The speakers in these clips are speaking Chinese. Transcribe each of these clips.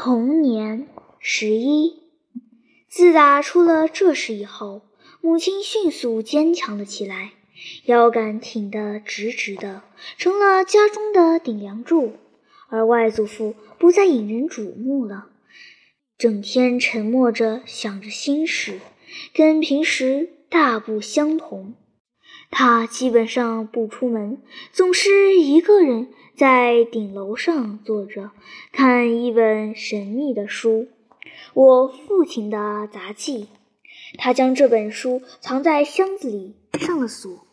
童年十一。自打出了这事以后，母亲迅速坚强了起来，腰杆挺得直直的，成了家中的顶梁柱。而外祖父不再引人瞩目了，整天沉默着想着心事，跟平时大不相同。他基本上不出门，总是一个人。在顶楼上坐着，看一本神秘的书，我父亲的杂记。他将这本书藏在箱子里，上了锁。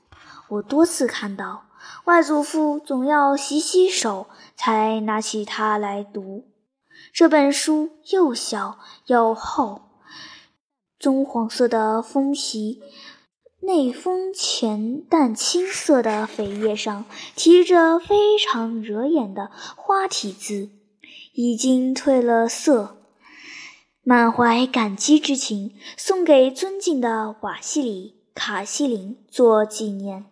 我多次看到外祖父总要洗洗手，才拿起它来读。这本书又小又厚，棕黄色的封皮。内封浅淡青色的扉页上提着非常惹眼的花体字，已经褪了色。满怀感激之情，送给尊敬的瓦西里·卡西林做纪念。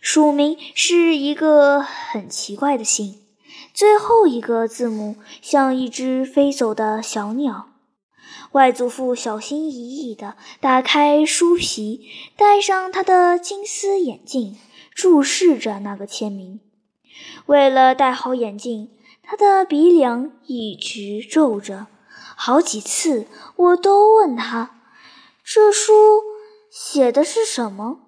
署名是一个很奇怪的姓，最后一个字母像一只飞走的小鸟。外祖父小心翼翼地打开书皮，戴上他的金丝眼镜，注视着那个签名。为了戴好眼镜，他的鼻梁一直皱着。好几次，我都问他：“这书写的是什么？”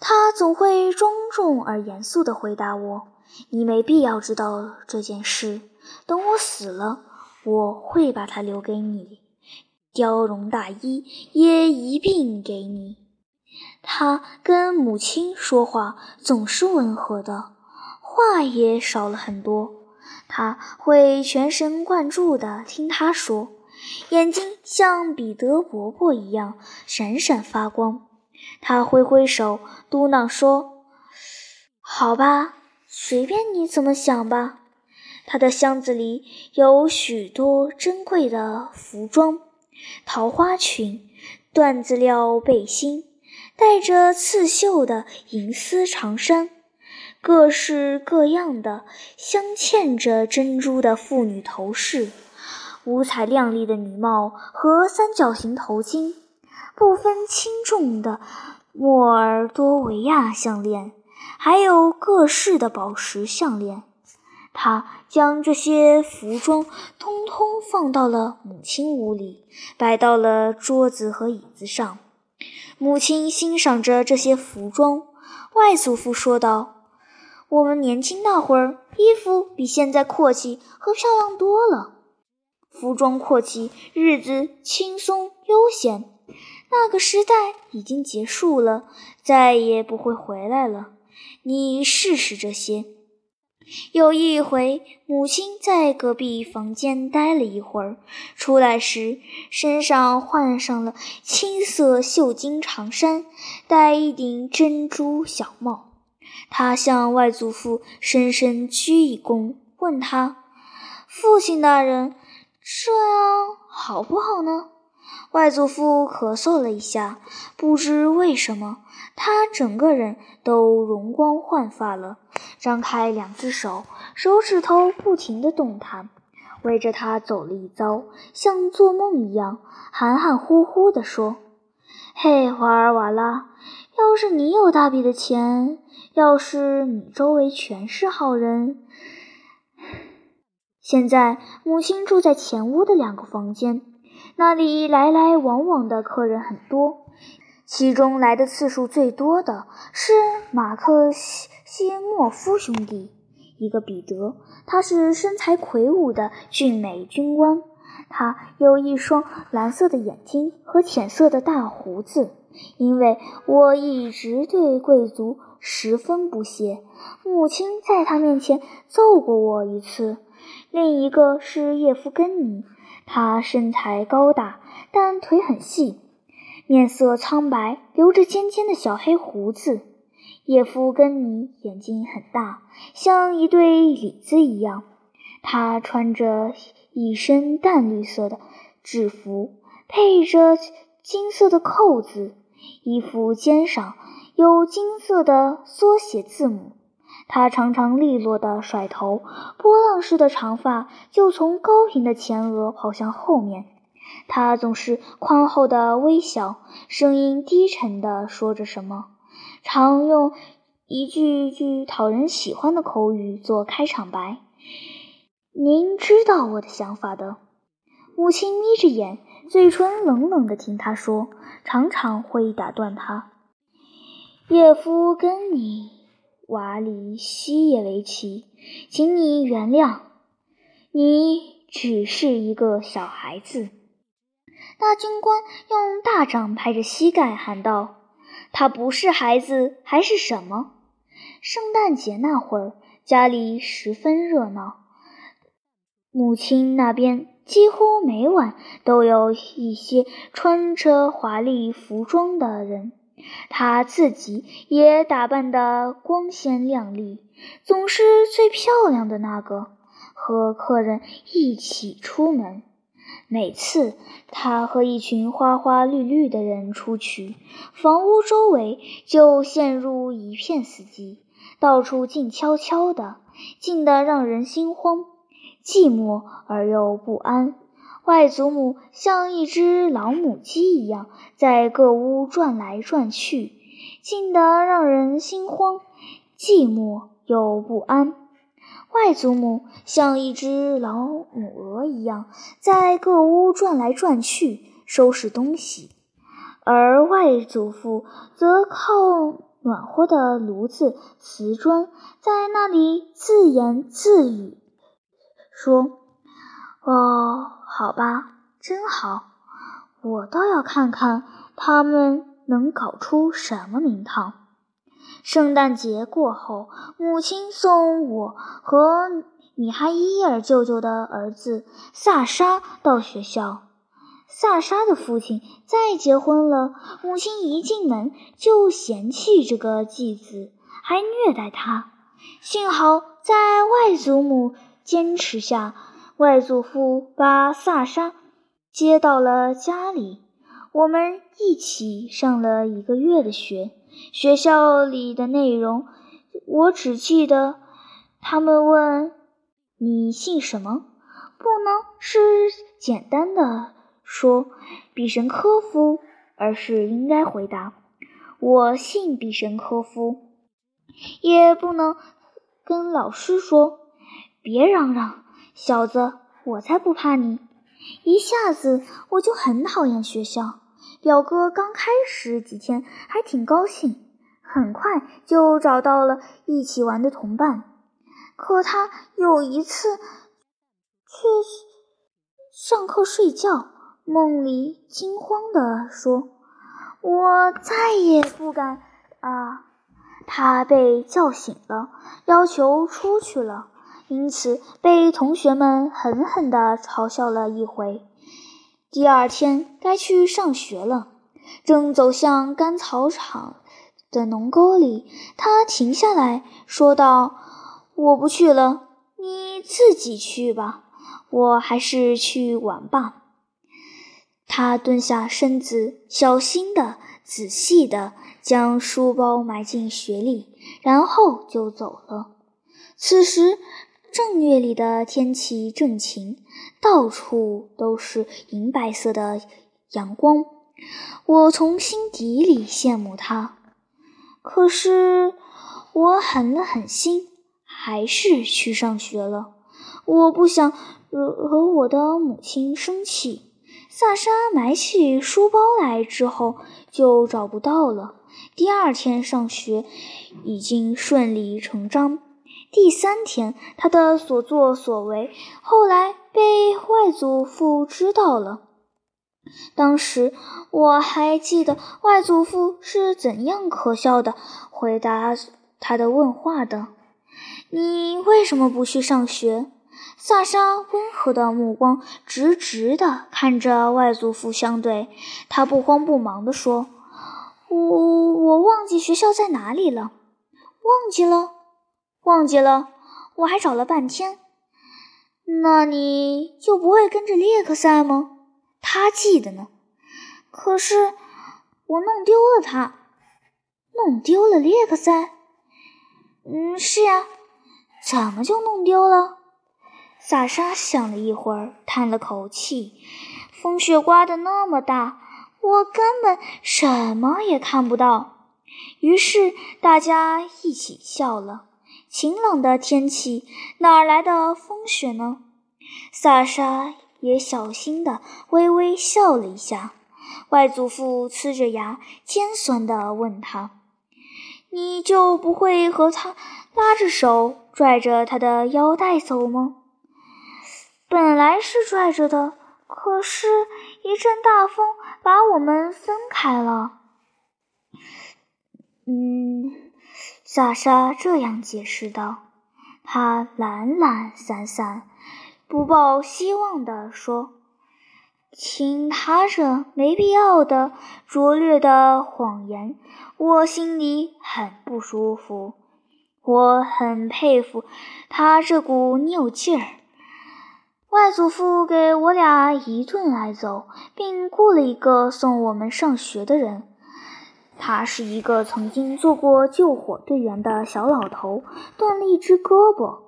他总会庄重而严肃地回答我：“你没必要知道这件事。等我死了，我会把它留给你。”貂绒大衣也一并给你。他跟母亲说话总是温和的，话也少了很多。他会全神贯注地听他说，眼睛像彼得伯伯一样闪闪发光。他挥挥手，嘟囔说：“好吧，随便你怎么想吧。”他的箱子里有许多珍贵的服装。桃花裙、缎子料背心，带着刺绣的银丝长衫，各式各样的镶嵌着珍珠的妇女头饰，五彩亮丽的女帽和三角形头巾，不分轻重的莫尔多维亚项链，还有各式的宝石项链。他将这些服装通通放到了母亲屋里，摆到了桌子和椅子上。母亲欣赏着这些服装。外祖父说道：“我们年轻那会儿，衣服比现在阔气和漂亮多了。服装阔气，日子轻松悠闲。那个时代已经结束了，再也不会回来了。你试试这些。”有一回，母亲在隔壁房间待了一会儿，出来时身上换上了青色绣金长衫，戴一顶珍珠小帽。她向外祖父深深鞠一躬，问他：“父亲大人，这样好不好呢？”外祖父咳嗽了一下，不知为什么，他整个人都容光焕发了，张开两只手，手指头不停地动弹，围着他走了一遭，像做梦一样，含含糊糊地说：“嘿，瓦尔瓦拉，要是你有大笔的钱，要是你周围全是好人……现在母亲住在前屋的两个房间。”那里来来往往的客人很多，其中来的次数最多的是马克西莫夫兄弟，一个彼得，他是身材魁梧的俊美军官，他有一双蓝色的眼睛和浅色的大胡子。因为我一直对贵族十分不屑，母亲在他面前揍过我一次。另一个是叶夫根尼。他身材高大，但腿很细，面色苍白，留着尖尖的小黑胡子。叶夫根尼眼睛很大，像一对李子一样。他穿着一身淡绿色的制服，配着金色的扣子，衣服肩上有金色的缩写字母。他常常利落地甩头，波浪式的长发就从高平的前额跑向后面。他总是宽厚的微笑，声音低沉地说着什么，常用一句句讨人喜欢的口语做开场白。您知道我的想法的。母亲眯着眼，嘴唇冷冷地听他说，常常会打断他。叶夫跟你。瓦里西耶维奇，请你原谅，你只是一个小孩子。大军官用大掌拍着膝盖喊道：“他不是孩子，还是什么？”圣诞节那会儿，家里十分热闹，母亲那边几乎每晚都有一些穿着华丽服装的人。她自己也打扮得光鲜亮丽，总是最漂亮的那个，和客人一起出门。每次他和一群花花绿绿的人出去，房屋周围就陷入一片死寂，到处静悄悄的，静得让人心慌，寂寞而又不安。外祖母像一只老母鸡一样，在各屋转来转去，静得让人心慌，寂寞又不安。外祖母像一只老母鹅一样，在各屋转来转去，收拾东西，而外祖父则靠暖和的炉子、瓷砖，在那里自言自语，说：“哦。”好吧，真好，我倒要看看他们能搞出什么名堂。圣诞节过后，母亲送我和米哈伊尔舅舅的儿子萨沙到学校。萨沙的父亲再结婚了，母亲一进门就嫌弃这个继子，还虐待他。幸好在外祖母坚持下。外祖父把萨沙接到了家里，我们一起上了一个月的学。学校里的内容，我只记得他们问你姓什么，不能是简单的说比什科夫，而是应该回答我姓比什科夫，也不能跟老师说别嚷嚷。小子，我才不怕你！一下子我就很讨厌学校。表哥刚开始几天还挺高兴，很快就找到了一起玩的同伴。可他有一次却上课睡觉，梦里惊慌地说：“我再也不敢啊！”他被叫醒了，要求出去了。因此被同学们狠狠地嘲笑了一回。第二天该去上学了，正走向干草场的农沟里，他停下来说道：“我不去了，你自己去吧，我还是去玩吧。”他蹲下身子，小心地、仔细地将书包埋进雪里，然后就走了。此时。正月里的天气正晴，到处都是银白色的阳光。我从心底里羡慕他，可是我狠了狠心，还是去上学了。我不想惹我的母亲生气。萨沙买起书包来之后就找不到了。第二天上学已经顺理成章。第三天，他的所作所为后来被外祖父知道了。当时我还记得外祖父是怎样可笑的回答他的问话的：“你为什么不去上学？”萨沙温和的目光直直地看着外祖父相对，他不慌不忙地说：“我我忘记学校在哪里了，忘记了。”忘记了，我还找了半天。那你就不会跟着列克赛吗？他记得呢。可是我弄丢了他，弄丢了列克赛。嗯，是呀，怎么就弄丢了？萨沙想了一会儿，叹了口气：“风雪刮得那么大，我根本什么也看不到。”于是大家一起笑了。晴朗的天气哪来的风雪呢？萨沙也小心地微微笑了一下。外祖父呲着牙，尖酸地问他：“你就不会和他拉着手，拽着他的腰带走吗？”本来是拽着的，可是一阵大风把我们分开了。嗯，萨沙这样解释道。他懒懒散散、不抱希望地说：“听他这没必要的、拙劣的谎言，我心里很不舒服。我很佩服他这股拗劲儿。”外祖父给我俩一顿挨揍，并雇了一个送我们上学的人。他是一个曾经做过救火队员的小老头，断了一只胳膊。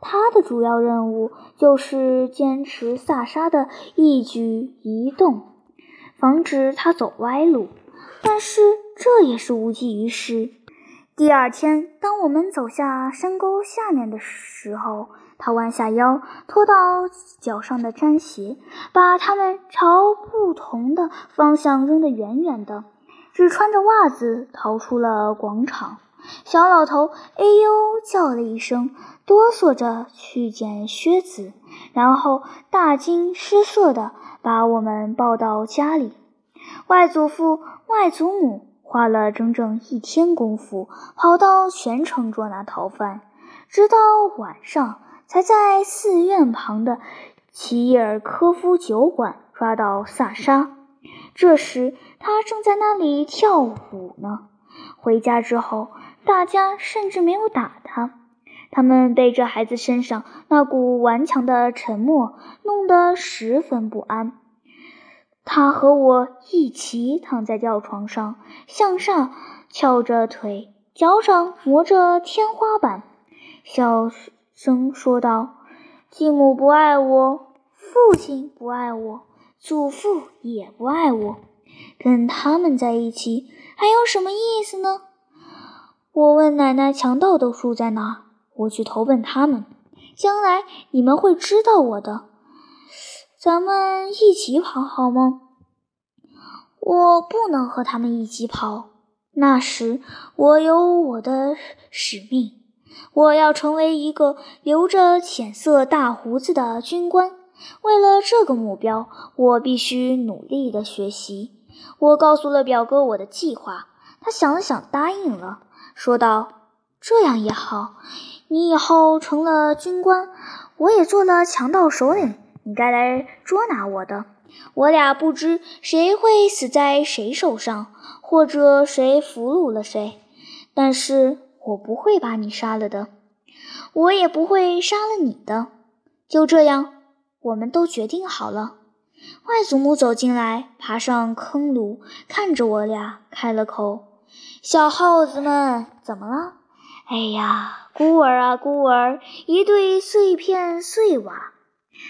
他的主要任务就是坚持萨沙的一举一动，防止他走歪路。但是这也是无济于事。第二天，当我们走下山沟下面的时候，他弯下腰，脱到脚上的毡鞋，把它们朝不同的方向扔得远远的，只穿着袜子逃出了广场。小老头哎呦叫了一声，哆嗦着去捡靴子，然后大惊失色地把我们抱到家里。外祖父、外祖母花了整整一天功夫，跑到全城捉拿逃犯，直到晚上。才在寺院旁的齐耶尔科夫酒馆抓到萨沙，这时他正在那里跳舞呢。回家之后，大家甚至没有打他，他们被这孩子身上那股顽强的沉默弄得十分不安。他和我一起躺在吊床上，向上翘着腿，脚掌磨着天花板，小。声说道：“继母不爱我，父亲不爱我，祖父也不爱我，跟他们在一起还有什么意思呢？”我问奶奶：“强盗都住在哪？我去投奔他们，将来你们会知道我的。咱们一起跑好吗？”我不能和他们一起跑，那时我有我的使命。我要成为一个留着浅色大胡子的军官。为了这个目标，我必须努力地学习。我告诉了表哥我的计划，他想了想，答应了，说道：“这样也好，你以后成了军官，我也做了强盗首领，你该来捉拿我的。我俩不知谁会死在谁手上，或者谁俘虏了谁，但是……”我不会把你杀了的，我也不会杀了你的。就这样，我们都决定好了。外祖母走进来，爬上坑炉，看着我俩，开了口：“小耗子们，怎么了？”“哎呀，孤儿啊，孤儿，一对碎片碎瓦。”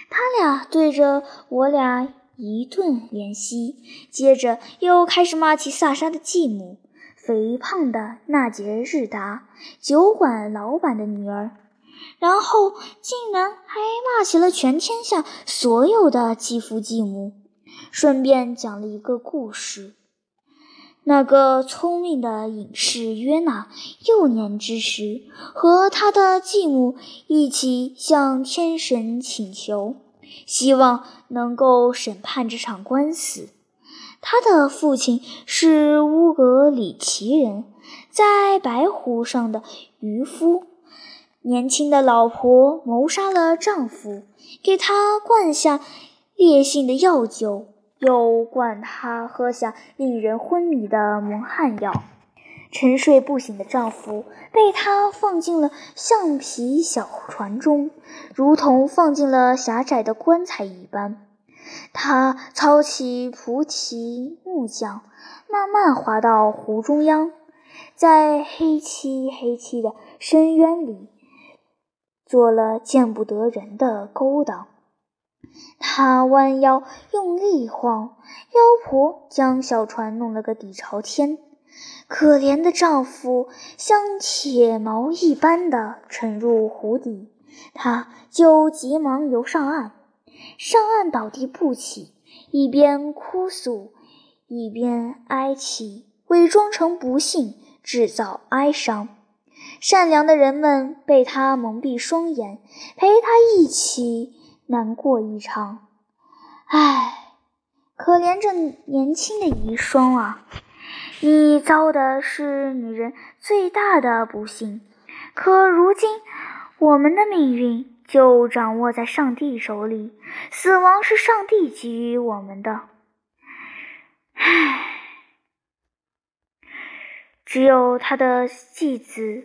他俩对着我俩一顿怜惜，接着又开始骂起萨沙的继母。肥胖的纳杰日达，酒馆老板的女儿，然后竟然还骂起了全天下所有的继父继母，顺便讲了一个故事：那个聪明的隐士约纳，幼年之时和他的继母一起向天神请求，希望能够审判这场官司。他的父亲是乌格里奇人，在白湖上的渔夫。年轻的老婆谋杀了丈夫，给他灌下烈性的药酒，又灌他喝下令人昏迷的蒙汗药。沉睡不醒的丈夫被他放进了橡皮小船中，如同放进了狭窄的棺材一般。他操起菩提木桨，慢慢划到湖中央，在黑漆黑漆的深渊里做了见不得人的勾当。他弯腰用力晃，妖婆将小船弄了个底朝天。可怜的丈夫像铁锚一般的沉入湖底，他就急忙游上岸。上岸倒地不起，一边哭诉，一边哀泣，伪装成不幸，制造哀伤。善良的人们被他蒙蔽双眼，陪他一起难过一场。唉，可怜这年轻的遗孀啊！你遭的是女人最大的不幸，可如今我们的命运就掌握在上帝手里，死亡是上帝给予我们的。唉，只有他的继子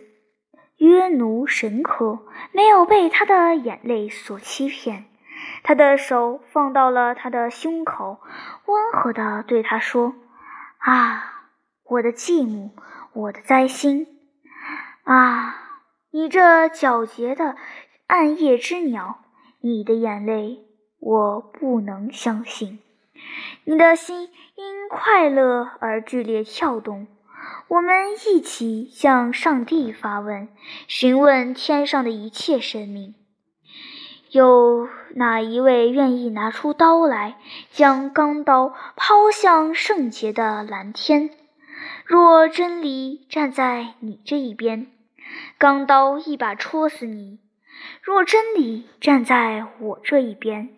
约奴神科没有被他的眼泪所欺骗，他的手放到了他的胸口，温和地对他说：“啊。”我的继母，我的灾星啊！你这皎洁的暗夜之鸟，你的眼泪我不能相信。你的心因快乐而剧烈跳动。我们一起向上帝发问，询问天上的一切生命：有哪一位愿意拿出刀来，将钢刀抛向圣洁的蓝天？若真理站在你这一边，钢刀一把戳死你；若真理站在我这一边，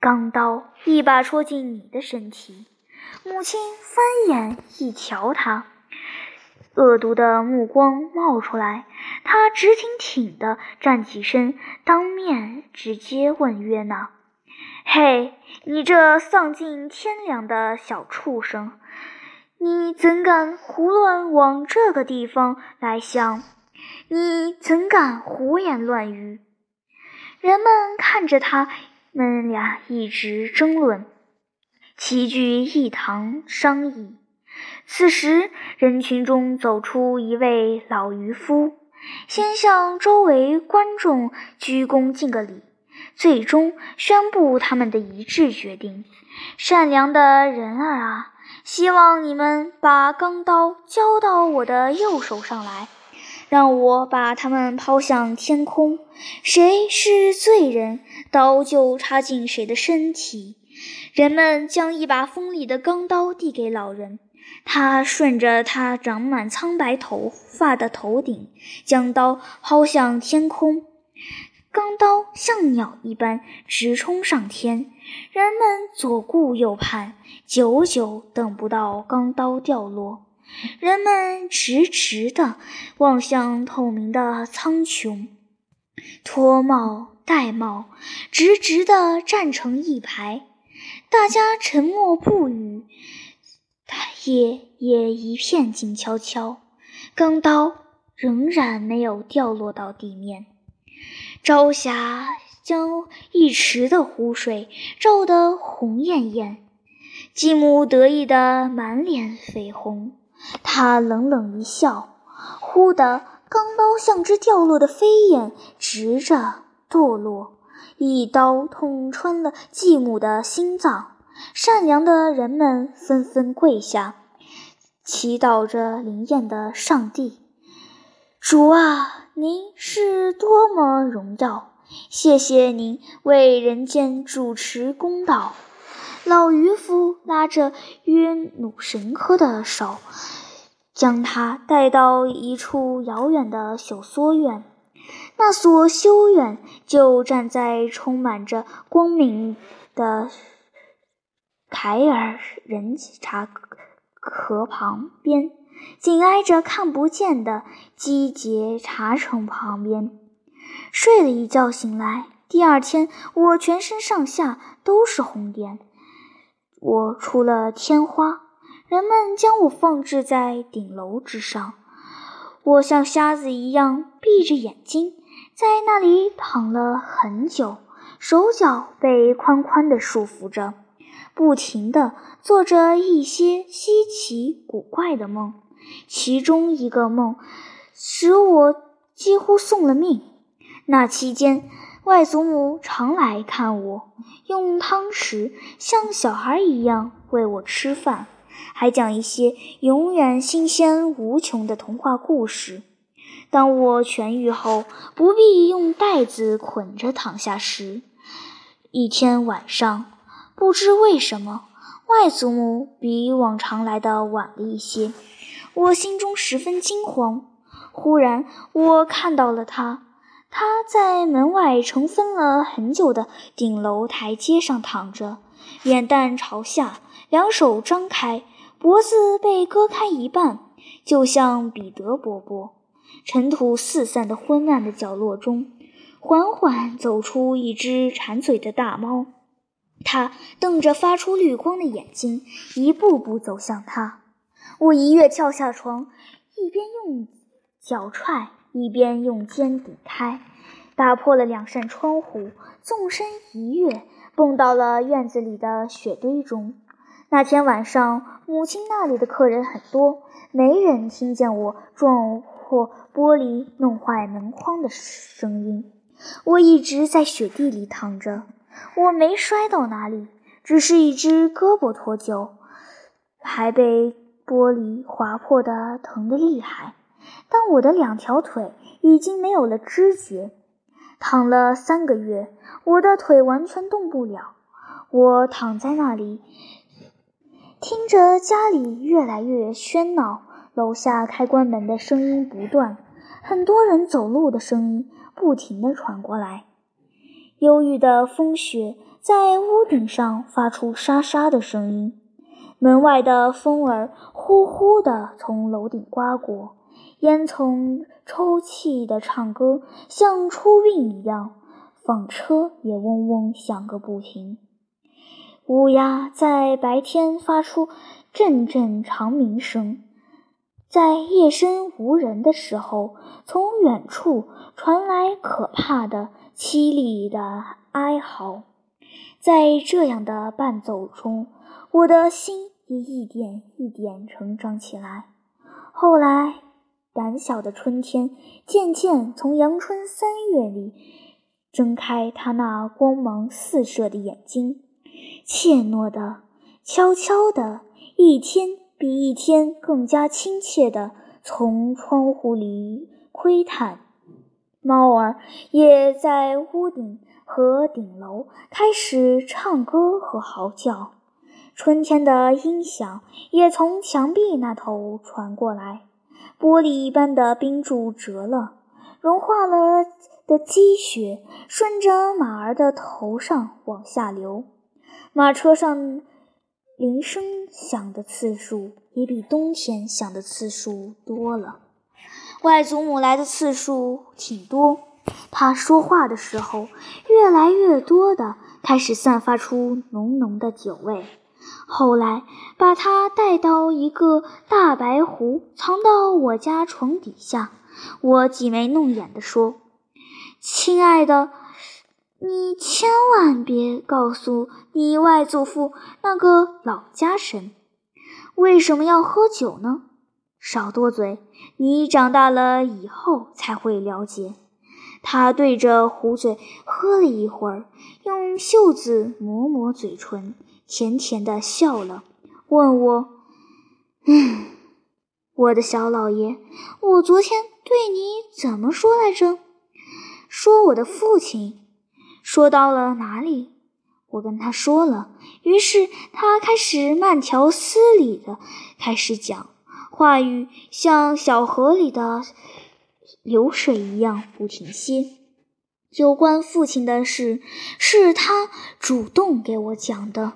钢刀一把戳进你的身体。母亲翻眼一瞧他，恶毒的目光冒出来，他直挺挺地站起身，当面直接问约娜：“嘿，你这丧尽天良的小畜生！”你怎敢胡乱往这个地方来想？你怎敢胡言乱语？人们看着他们俩一直争论，齐聚一堂商议。此时，人群中走出一位老渔夫，先向周围观众鞠躬敬个礼，最终宣布他们的一致决定：善良的人儿啊！希望你们把钢刀交到我的右手上来，让我把它们抛向天空。谁是罪人，刀就插进谁的身体。人们将一把锋利的钢刀递给老人，他顺着他长满苍白头发的头顶，将刀抛向天空。钢刀像鸟一般直冲上天，人们左顾右盼，久久等不到钢刀掉落。人们直直地望向透明的苍穹，脱帽戴帽，直直地站成一排。大家沉默不语，夜也一片静悄悄。钢刀仍然没有掉落到地面。朝霞将一池的湖水照得红艳艳，继母得意得满脸绯红。她冷冷一笑，忽的，钢刀像只掉落的飞燕，直着堕落，一刀捅穿了继母的心脏。善良的人们纷纷跪下，祈祷着灵验的上帝。主啊，您是多么荣耀！谢谢您为人间主持公道。老渔夫拉着约努神科的手，将他带到一处遥远的小梭院。那所修院就站在充满着光明的凯尔人茶河旁边。紧挨着看不见的基捷茶城旁边，睡了一觉醒来，第二天我全身上下都是红点，我出了天花，人们将我放置在顶楼之上，我像瞎子一样闭着眼睛，在那里躺了很久，手脚被宽宽的束缚着，不停地做着一些稀奇古怪的梦。其中一个梦使我几乎送了命。那期间，外祖母常来看我，用汤匙像小孩一样喂我吃饭，还讲一些永远新鲜无穷的童话故事。当我痊愈后，不必用袋子捆着躺下时，一天晚上，不知为什么，外祖母比往常来的晚了一些，我心中十分惊慌。忽然，我看到了她。他在门外尘封了很久的顶楼台阶上躺着，脸蛋朝下，两手张开，脖子被割开一半，就像彼得伯伯。尘土四散的昏暗的角落中，缓缓走出一只馋嘴的大猫。他瞪着发出绿光的眼睛，一步步走向他。我一跃跳下床，一边用脚踹。一边用肩顶开，打破了两扇窗户，纵身一跃，蹦到了院子里的雪堆中。那天晚上，母亲那里的客人很多，没人听见我撞破玻璃、弄坏门框的声音。我一直在雪地里躺着，我没摔到哪里，只是一只胳膊脱臼，还被玻璃划破的疼得厉害。但我的两条腿已经没有了知觉，躺了三个月，我的腿完全动不了。我躺在那里，听着家里越来越喧闹，楼下开关门的声音不断，很多人走路的声音不停地传过来。忧郁的风雪在屋顶上发出沙沙的声音，门外的风儿呼呼地从楼顶刮过。烟囱抽泣的唱歌，像出殡一样；纺车也嗡嗡响个不停。乌鸦在白天发出阵阵长鸣声，在夜深无人的时候，从远处传来可怕的、凄厉的哀嚎。在这样的伴奏中，我的心也一点一点成长起来。后来。胆小的春天渐渐从阳春三月里睁开他那光芒四射的眼睛，怯懦的、悄悄的，一天比一天更加亲切的从窗户里窥探。猫儿也在屋顶和顶楼开始唱歌和嚎叫，春天的音响也从墙壁那头传过来。玻璃一般的冰柱折了，融化了的积雪顺着马儿的头上往下流。马车上铃声响的次数也比冬天响的次数多了。外祖母来的次数挺多，她说话的时候越来越多的开始散发出浓浓的酒味。后来把他带到一个大白壶，藏到我家床底下。我挤眉弄眼地说：“亲爱的，你千万别告诉你外祖父那个老家神，为什么要喝酒呢？少多嘴，你长大了以后才会了解。”他对着壶嘴喝了一会儿，用袖子抹抹嘴唇。甜甜的笑了，问我：“嗯，我的小老爷，我昨天对你怎么说来着？说我的父亲，说到了哪里？我跟他说了。于是他开始慢条斯理的开始讲，话语像小河里的流水一样不停歇。有关父亲的事，是他主动给我讲的。”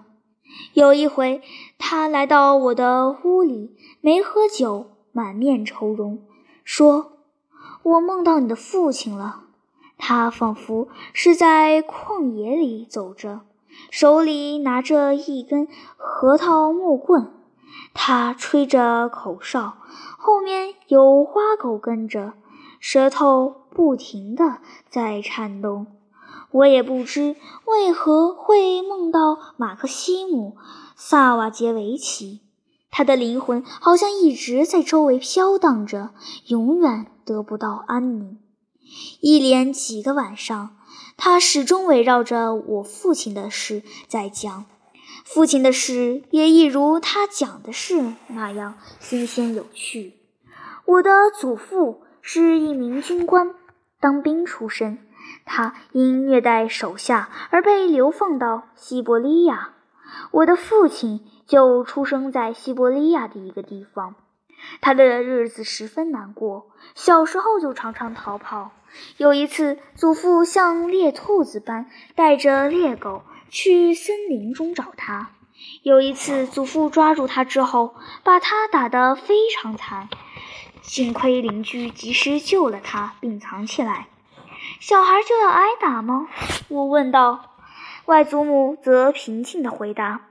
有一回，他来到我的屋里，没喝酒，满面愁容，说：“我梦到你的父亲了。他仿佛是在旷野里走着，手里拿着一根核桃木棍，他吹着口哨，后面有花狗跟着，舌头不停地在颤动。”我也不知为何会梦到马克西姆·萨瓦杰维奇，他的灵魂好像一直在周围飘荡着，永远得不到安宁。一连几个晚上，他始终围绕着我父亲的事在讲。父亲的事也一如他讲的事那样新鲜有趣。我的祖父是一名军官，当兵出身。他因虐待手下而被流放到西伯利亚。我的父亲就出生在西伯利亚的一个地方。他的日子十分难过，小时候就常常逃跑。有一次，祖父像猎兔子般带着猎狗去森林中找他。有一次，祖父抓住他之后，把他打得非常惨。幸亏邻居及时救了他，并藏起来。小孩就要挨打吗？我问道。外祖母则平静地回答：“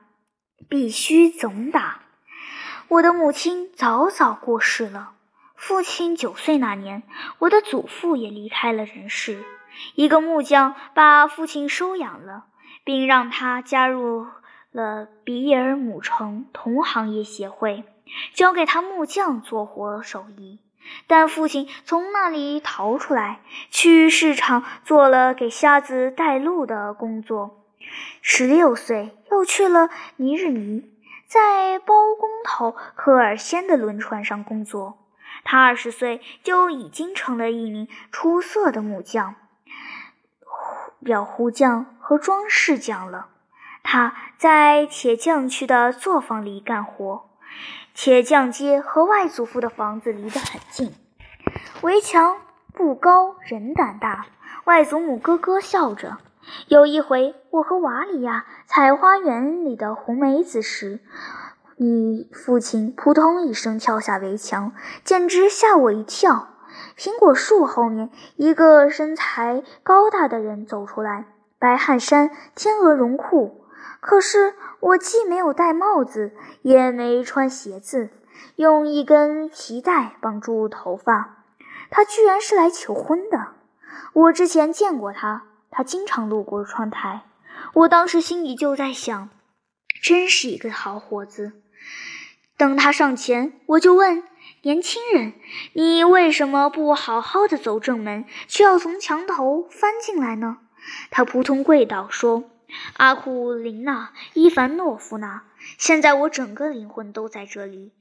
必须总打。”我的母亲早早过世了。父亲九岁那年，我的祖父也离开了人世。一个木匠把父亲收养了，并让他加入了比尔姆城同行业协会，教给他木匠做活手艺。但父亲从那里逃出来，去市场做了给瞎子带路的工作。十六岁，又去了尼日尼，在包工头科尔先的轮船上工作。他二十岁就已经成了一名出色的木匠、裱糊匠和装饰匠了。他在铁匠区的作坊里干活。铁匠街和外祖父的房子离得很近，围墙不高，人胆大。外祖母咯咯笑着。有一回，我和瓦里亚采花园里的红梅子时，你父亲扑通一声跳下围墙，简直吓我一跳。苹果树后面，一个身材高大的人走出来，白汗衫，天鹅绒裤。可是我既没有戴帽子，也没穿鞋子，用一根皮带绑住头发。他居然是来求婚的。我之前见过他，他经常路过窗台。我当时心里就在想，真是一个好伙子。等他上前，我就问年轻人：“你为什么不好好的走正门，却要从墙头翻进来呢？”他扑通跪倒说。阿库琳娜·伊凡诺夫娜，现在我整个灵魂都在这里。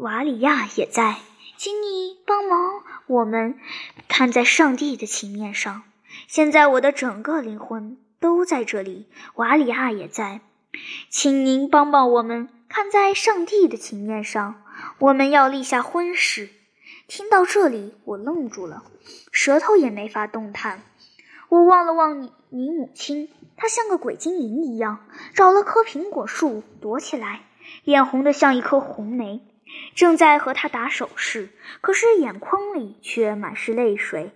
瓦里亚也在，请你帮忙我们看在上帝的情面上。现在我的整个灵魂都在这里，瓦里亚也在，请您帮帮我们看在上帝的情面上。我们要立下婚事。听到这里，我愣住了，舌头也没法动弹。我望了望你，你母亲，她像个鬼精灵一样，找了棵苹果树躲起来，脸红得像一颗红梅，正在和他打手势，可是眼眶里却满是泪水。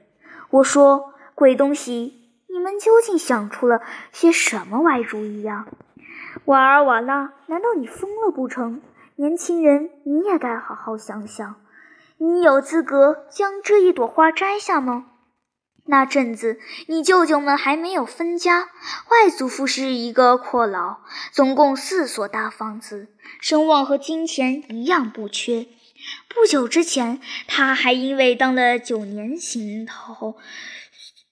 我说：“鬼东西，你们究竟想出了些什么歪主意呀？”瓦尔瓦拉，难道你疯了不成？年轻人，你也该好好想想，你有资格将这一朵花摘下吗？那阵子，你舅舅们还没有分家，外祖父是一个阔佬，总共四所大房子，声望和金钱一样不缺。不久之前，他还因为当了九年刑头，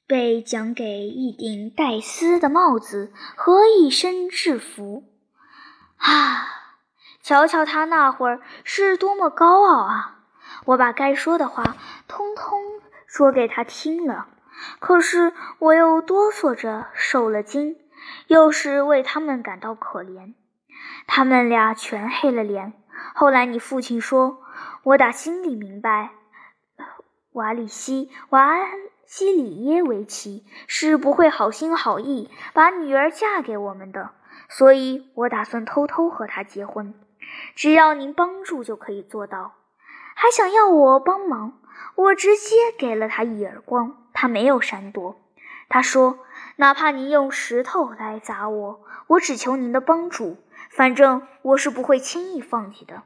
被奖给一顶带丝的帽子和一身制服。啊，瞧瞧他那会儿是多么高傲啊！我把该说的话通通说给他听了。可是我又哆嗦着受了惊，又是为他们感到可怜。他们俩全黑了脸。后来你父亲说，我打心里明白，瓦里西瓦西里耶维奇是不会好心好意把女儿嫁给我们的，所以我打算偷偷和他结婚。只要您帮助，就可以做到。还想要我帮忙？我直接给了他一耳光。他没有闪躲，他说：“哪怕您用石头来砸我，我只求您的帮助。反正我是不会轻易放弃的。”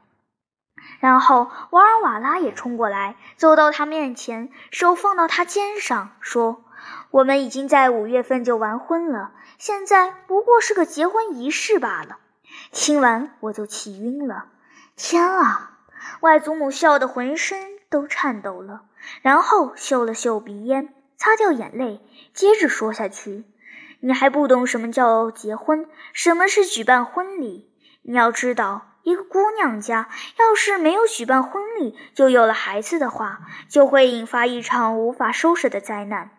然后瓦尔瓦拉也冲过来，走到他面前，手放到他肩上，说：“我们已经在五月份就完婚了，现在不过是个结婚仪式罢了。”听完我就气晕了。天啊！外祖母笑得浑身都颤抖了，然后嗅了嗅鼻烟，擦掉眼泪，接着说下去：“你还不懂什么叫结婚，什么是举办婚礼？你要知道，一个姑娘家要是没有举办婚礼，就有了孩子的话，就会引发一场无法收拾的灾难。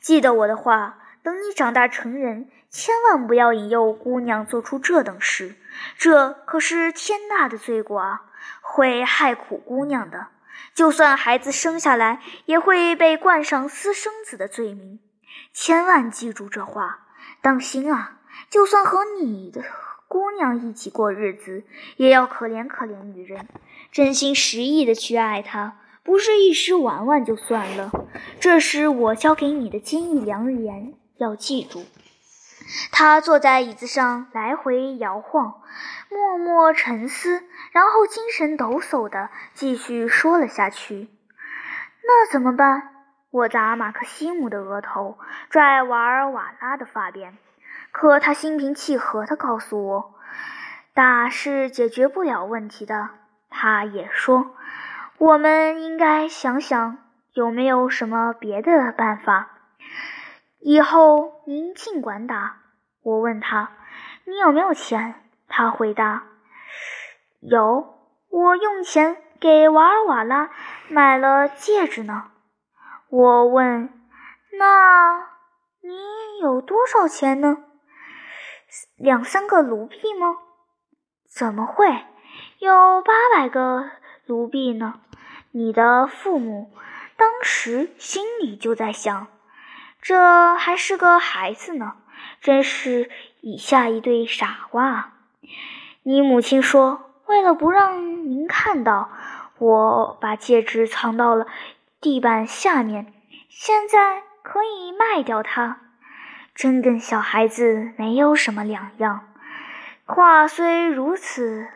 记得我的话。”等你长大成人，千万不要引诱姑娘做出这等事，这可是天大的罪过啊，会害苦姑娘的。就算孩子生下来，也会被冠上私生子的罪名。千万记住这话，当心啊！就算和你的姑娘一起过日子，也要可怜可怜女人，真心实意的去爱她，不是一时玩玩就算了。这是我教给你的金玉良言。要记住，他坐在椅子上来回摇晃，默默沉思，然后精神抖擞地继续说了下去。那怎么办？我砸马克西姆的额头，拽瓦尔瓦拉的发辫。可他心平气和地告诉我，打是解决不了问题的。他也说，我们应该想想有没有什么别的办法。以后您尽管打。我问他：“你有没有钱？”他回答：“有，我用钱给瓦尔瓦拉买了戒指呢。”我问：“那你有多少钱呢？两三个卢币吗？”“怎么会？有八百个卢币呢。”你的父母当时心里就在想。这还是个孩子呢，真是以下一对傻瓜啊。你母亲说，为了不让您看到，我把戒指藏到了地板下面，现在可以卖掉它。真跟小孩子没有什么两样。话虽如此，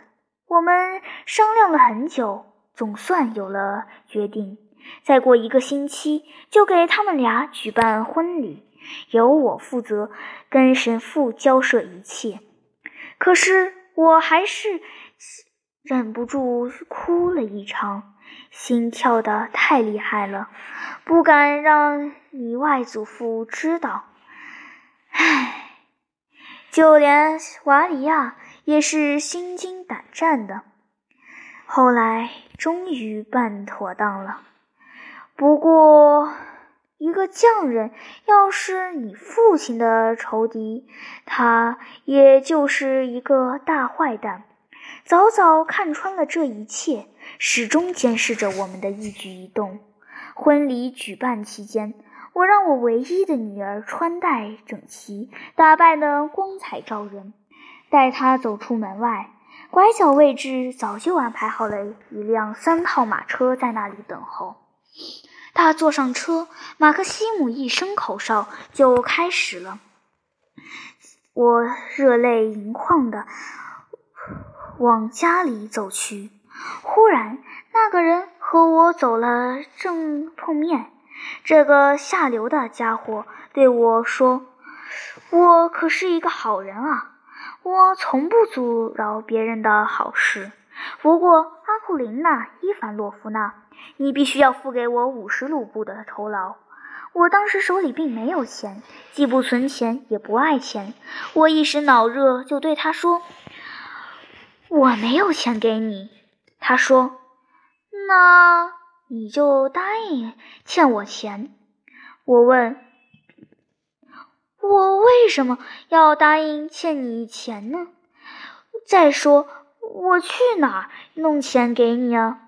我们商量了很久，总算有了决定。再过一个星期，就给他们俩举办婚礼，由我负责跟神父交涉一切。可是我还是忍不住哭了一场，心跳得太厉害了，不敢让你外祖父知道。唉，就连瓦里亚也是心惊胆战的。后来终于办妥当了。不过，一个匠人要是你父亲的仇敌，他也就是一个大坏蛋，早早看穿了这一切，始终监视着我们的一举一动。婚礼举办期间，我让我唯一的女儿穿戴整齐，打扮得光彩照人，带她走出门外，拐角位置早就安排好了一辆三套马车在那里等候。他坐上车，马克西姆一声口哨就开始了。我热泪盈眶的往家里走去，忽然那个人和我走了正碰面。这个下流的家伙对我说：“我可是一个好人啊，我从不阻挠别人的好事。不过阿库琳娜·伊凡洛夫娜。”你必须要付给我五十卢布的酬劳。我当时手里并没有钱，既不存钱，也不爱钱。我一时脑热，就对他说：“我没有钱给你。”他说：“那你就答应欠我钱。”我问：“我为什么要答应欠你钱呢？再说，我去哪儿弄钱给你啊？”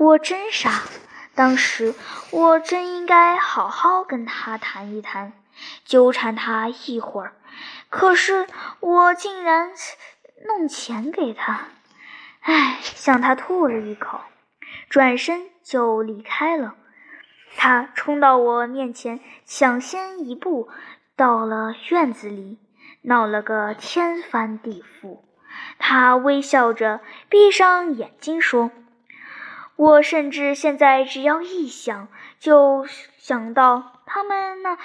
我真傻，当时我真应该好好跟他谈一谈，纠缠他一会儿。可是我竟然弄钱给他，唉，向他吐了一口，转身就离开了。他冲到我面前，抢先一步到了院子里，闹了个天翻地覆。他微笑着闭上眼睛说。我甚至现在只要一想，就想到他们那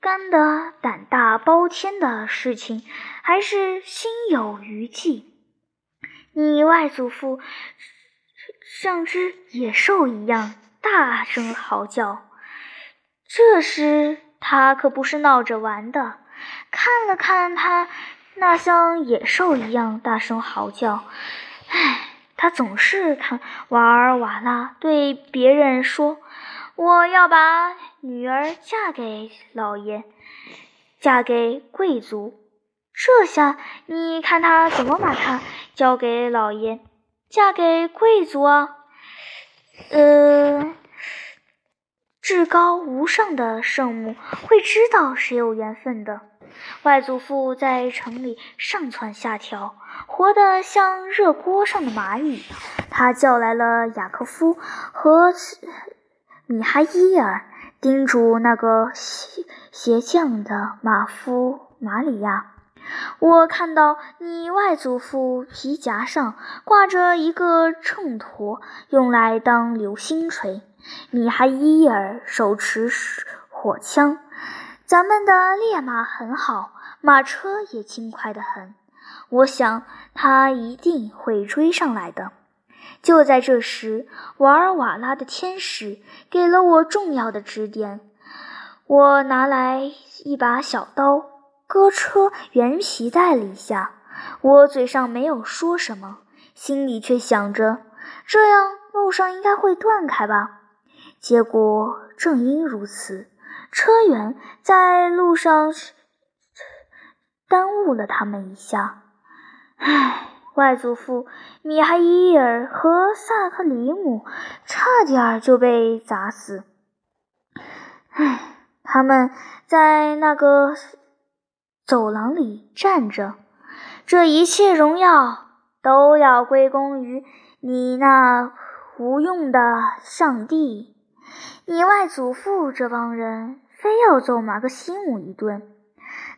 干的胆大包天的事情，还是心有余悸。你外祖父像只野兽一样大声嚎叫。这时他可不是闹着玩的，看了看他那像野兽一样大声嚎叫，唉，他总是看瓦尔瓦拉对别人说：“我要把女儿嫁给老爷，嫁给贵族。”这下你看他怎么把她交给老爷，嫁给贵族啊？呃，至高无上的圣母会知道谁有缘分的。外祖父在城里上蹿下跳，活得像热锅上的蚂蚁。他叫来了雅克夫和米哈伊尔，叮嘱那个鞋鞋匠的马夫马里亚。我看到你外祖父皮夹上挂着一个秤砣，用来当流星锤。米哈伊尔手持火枪，咱们的烈马很好，马车也轻快得很。我想他一定会追上来的。就在这时，瓦尔瓦拉的天使给了我重要的指点。我拿来一把小刀。割车原皮带了一下，我嘴上没有说什么，心里却想着，这样路上应该会断开吧。结果正因如此，车员在路上耽误了他们一下。唉，外祖父米哈伊尔和萨克里姆差点就被砸死。唉，他们在那个。走廊里站着，这一切荣耀都要归功于你那无用的上帝。你外祖父这帮人非要揍马克西姆一顿，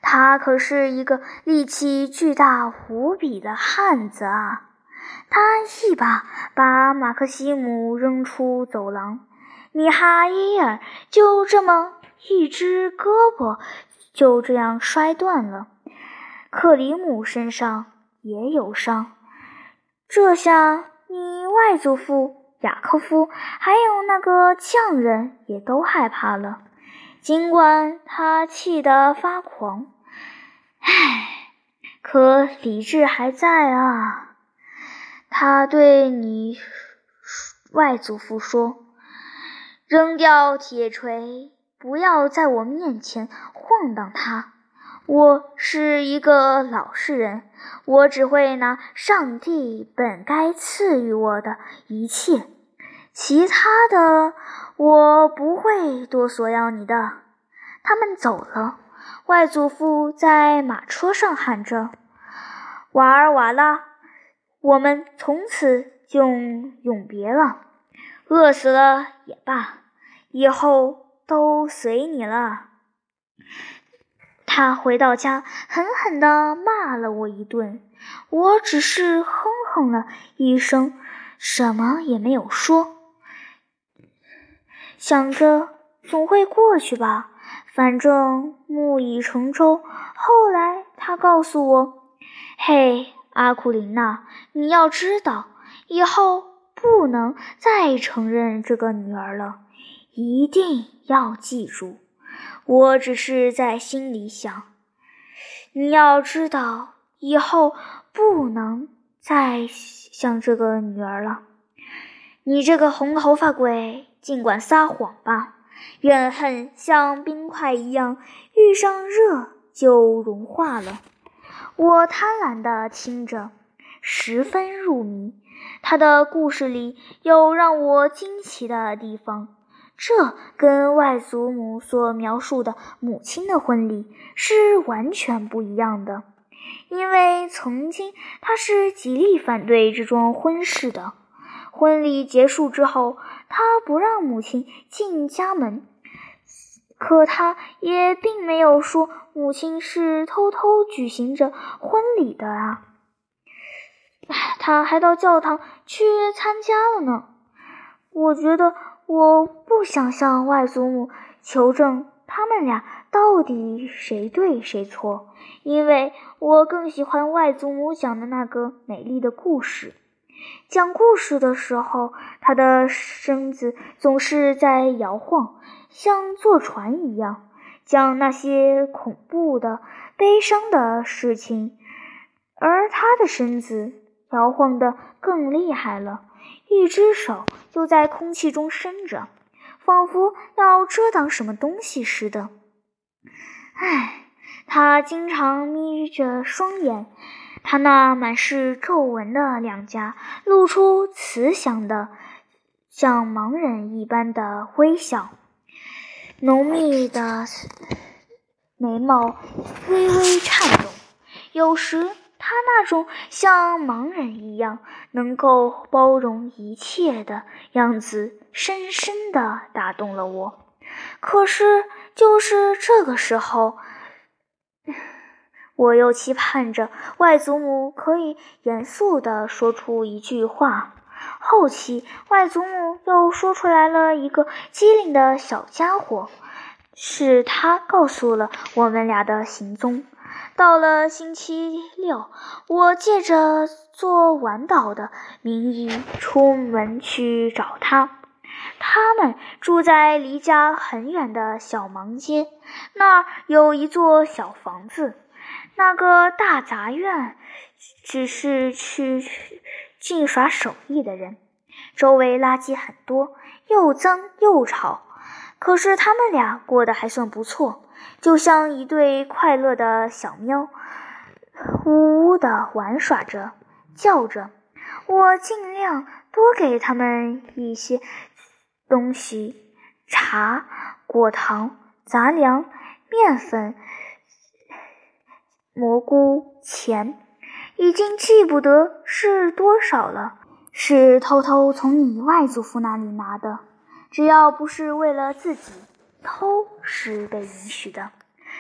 他可是一个力气巨大无比的汉子啊！他一把把马克西姆扔出走廊，米哈伊尔就这么一只胳膊。就这样摔断了，克里姆身上也有伤。这下你外祖父雅科夫还有那个匠人也都害怕了。尽管他气得发狂，唉，可理智还在啊。他对你外祖父说：“扔掉铁锤。”不要在我面前晃荡它。我是一个老实人，我只会拿上帝本该赐予我的一切，其他的我不会多索要你的。他们走了，外祖父在马车上喊着：“瓦尔瓦拉，我们从此就永别了。饿死了也罢，以后。”都随你了。他回到家，狠狠地骂了我一顿。我只是哼哼了一声，什么也没有说，想着总会过去吧，反正木已成舟。后来他告诉我：“嘿，阿库琳娜，你要知道，以后不能再承认这个女儿了。”一定要记住，我只是在心里想，你要知道，以后不能再像这个女儿了。你这个红头发鬼，尽管撒谎吧，怨恨像冰块一样，遇上热就融化了。我贪婪地听着，十分入迷。他的故事里有让我惊奇的地方。这跟外祖母所描述的母亲的婚礼是完全不一样的，因为曾经他是极力反对这桩婚事的。婚礼结束之后，他不让母亲进家门，可他也并没有说母亲是偷偷举行着婚礼的啊。他还到教堂去参加了呢。我觉得。我不想向外祖母求证他们俩到底谁对谁错，因为我更喜欢外祖母讲的那个美丽的故事。讲故事的时候，他的身子总是在摇晃，像坐船一样，讲那些恐怖的、悲伤的事情。而他的身子摇晃得更厉害了，一只手就在空气中伸着，仿佛要遮挡什么东西似的。唉，他经常眯着双眼。他那满是皱纹的两颊露出慈祥的、像盲人一般的微笑，浓密的眉毛微微颤动。有时，他那种像盲人一样能够包容一切的样子，深深地打动了我。可是，就是这个时候。我又期盼着外祖母可以严肃地说出一句话。后期，外祖母又说出来了一个机灵的小家伙，是他告诉了我们俩的行踪。到了星期六，我借着做晚岛的名义出门去找他。他们住在离家很远的小芒街，那儿有一座小房子。那个大杂院只是去净耍手艺的人，周围垃圾很多，又脏又吵。可是他们俩过得还算不错，就像一对快乐的小喵，呜呜的玩耍着，叫着。我尽量多给他们一些东西：茶、果糖、杂粮、面粉。蘑菇钱已经记不得是多少了，是偷偷从你外祖父那里拿的。只要不是为了自己，偷是被允许的。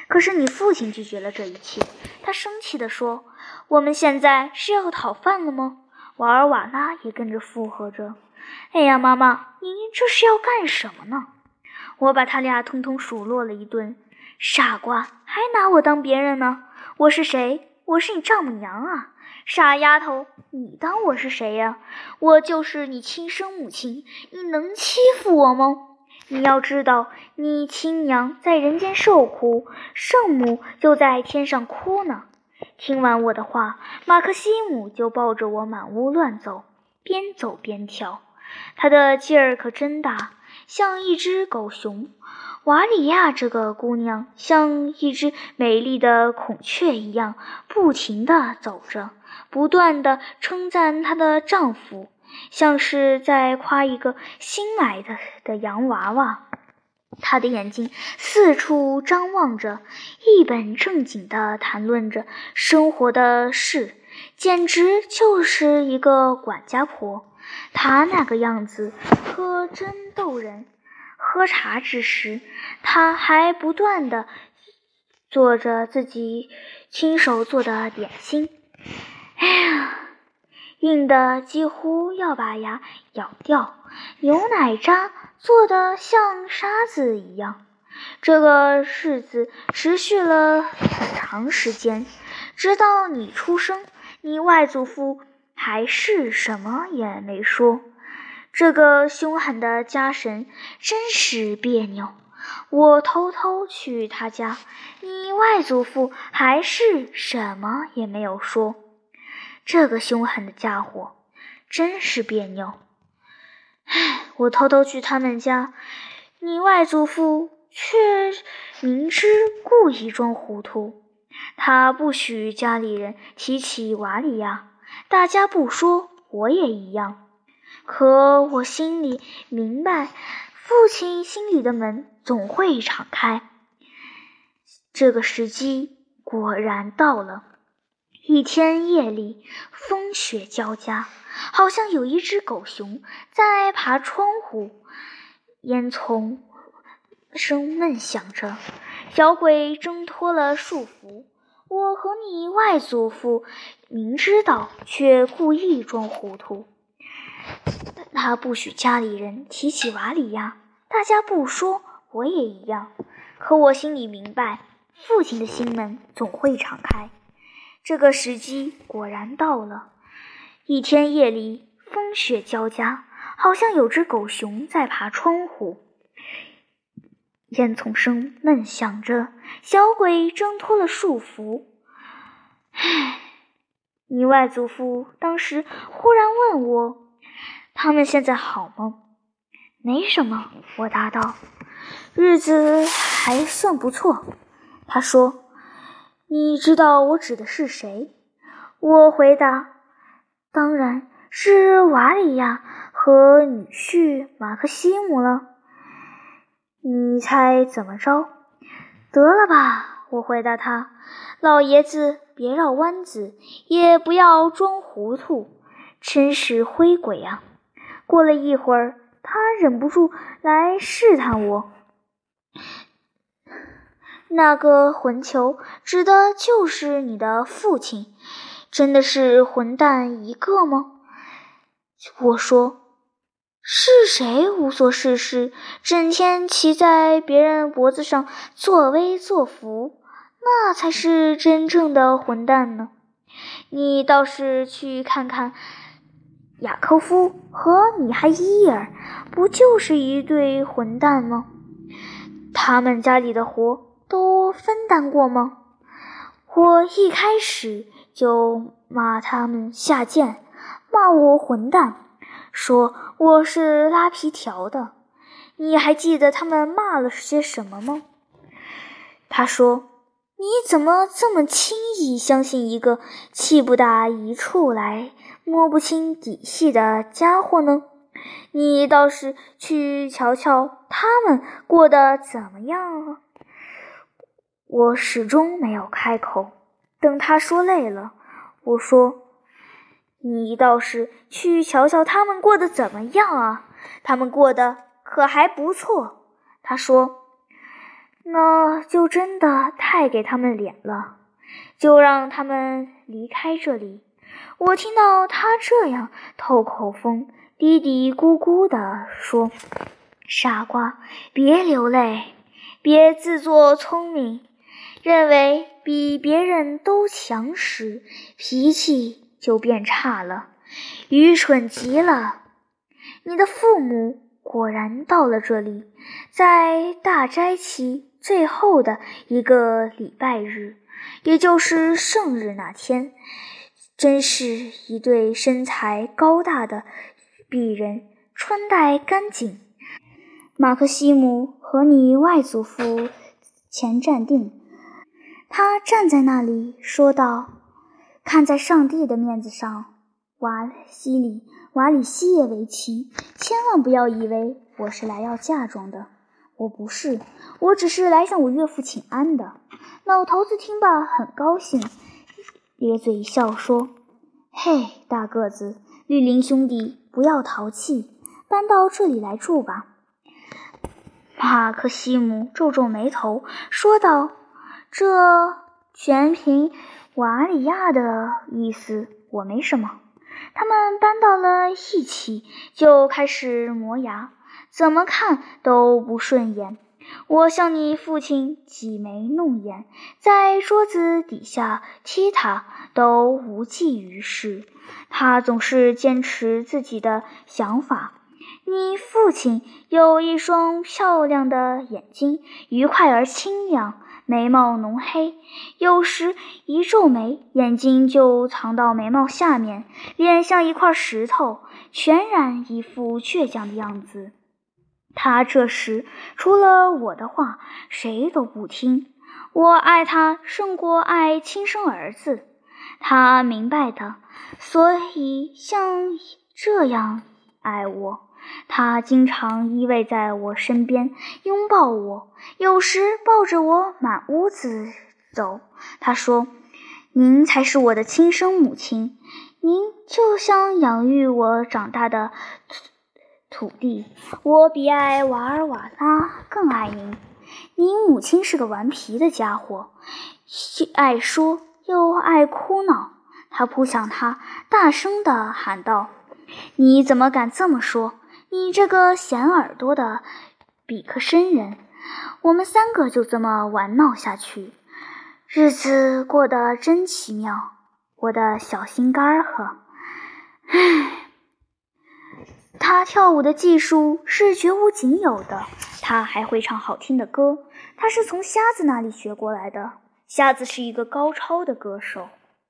可是你父亲拒绝了这一切，他生气地说：“我们现在是要讨饭了吗？”瓦尔瓦拉也跟着附和着：“哎呀，妈妈，您这是要干什么呢？”我把他俩通通数落了一顿。傻瓜，还拿我当别人呢？我是谁？我是你丈母娘啊！傻丫头，你当我是谁呀？我就是你亲生母亲，你能欺负我吗？你要知道，你亲娘在人间受苦，圣母就在天上哭呢。听完我的话，马克西姆就抱着我满屋乱走，边走边跳，他的劲儿可真大，像一只狗熊。瓦里亚这个姑娘像一只美丽的孔雀一样，不停地走着，不断地称赞她的丈夫，像是在夸一个新买的的洋娃娃。她的眼睛四处张望着，一本正经地谈论着生活的事，简直就是一个管家婆。他那个样子可真逗人。喝茶之时，他还不断地做着自己亲手做的点心。哎呀，硬的几乎要把牙咬掉。牛奶渣做的像沙子一样。这个日子持续了很长时间，直到你出生，你外祖父还是什么也没说。这个凶狠的家神真是别扭。我偷偷去他家，你外祖父还是什么也没有说。这个凶狠的家伙真是别扭。唉，我偷偷去他们家，你外祖父却明知故意装糊涂。他不许家里人提起瓦里亚，大家不说，我也一样。可我心里明白，父亲心里的门总会敞开。这个时机果然到了。一天夜里，风雪交加，好像有一只狗熊在爬窗户。烟囱声闷响着，小鬼挣脱了束缚。我和你外祖父明知道，却故意装糊涂。他不许家里人提起瓦里亚，大家不说，我也一样。可我心里明白，父亲的心门总会敞开。这个时机果然到了。一天夜里，风雪交加，好像有只狗熊在爬窗户。烟囱声闷响着，小鬼挣脱了束缚。唉，你外祖父当时忽然问我：“他们现在好吗？”“没什么。”我答道，“日子还算不错。”他说：“你知道我指的是谁？”我回答：“当然是瓦里亚和女婿马克西姆了。”你猜怎么着？得了吧！我回答他：“老爷子，别绕弯子，也不要装糊涂，真是灰鬼啊！”过了一会儿，他忍不住来试探我：“那个混球指的就是你的父亲，真的是混蛋一个吗？”我说。是谁无所事事，整天骑在别人脖子上作威作福？那才是真正的混蛋呢！你倒是去看看，雅科夫和米哈伊尔，不就是一对混蛋吗？他们家里的活都分担过吗？我一开始就骂他们下贱，骂我混蛋。说我是拉皮条的，你还记得他们骂了些什么吗？他说：“你怎么这么轻易相信一个气不打一处来、摸不清底细的家伙呢？你倒是去瞧瞧他们过得怎么样啊！”我始终没有开口，等他说累了，我说。你倒是去瞧瞧他们过得怎么样啊？他们过得可还不错。他说：“那就真的太给他们脸了，就让他们离开这里。”我听到他这样透口风，嘀嘀咕咕地说：“傻瓜，别流泪，别自作聪明，认为比别人都强时，脾气。”就变差了，愚蠢极了。你的父母果然到了这里，在大斋期最后的一个礼拜日，也就是圣日那天，真是一对身材高大的鄙人，穿戴干净。马克西姆和你外祖父前站定，他站在那里说道。看在上帝的面子上，瓦西里瓦里西耶维奇，千万不要以为我是来要嫁妆的。我不是，我只是来向我岳父请安的。老头子听罢很高兴，咧嘴一笑说：“嘿，大个子，绿林兄弟，不要淘气，搬到这里来住吧。”马克西姆皱皱眉头说道：“这全凭……”瓦里亚的意思我没什么。他们搬到了一起，就开始磨牙，怎么看都不顺眼。我向你父亲挤眉弄眼，在桌子底下踢他，都无济于事。他总是坚持自己的想法。你父亲有一双漂亮的眼睛，愉快而清亮。眉毛浓黑，有时一皱眉，眼睛就藏到眉毛下面，脸像一块石头，全然一副倔强的样子。他这时除了我的话，谁都不听。我爱他胜过爱亲生儿子，他明白的，所以像这样爱我。他经常依偎在我身边，拥抱我，有时抱着我满屋子走。他说：“您才是我的亲生母亲，您就像养育我长大的土地。我比爱瓦尔瓦拉更爱您。您母亲是个顽皮的家伙，爱说又爱哭闹。”他扑向他，大声地喊道：“你怎么敢这么说？”你这个显耳朵的比克森人，我们三个就这么玩闹下去，日子过得真奇妙，我的小心肝儿呵。唉。他跳舞的技术是绝无仅有的，他还会唱好听的歌。他是从瞎子那里学过来的。瞎子是一个高超的歌手。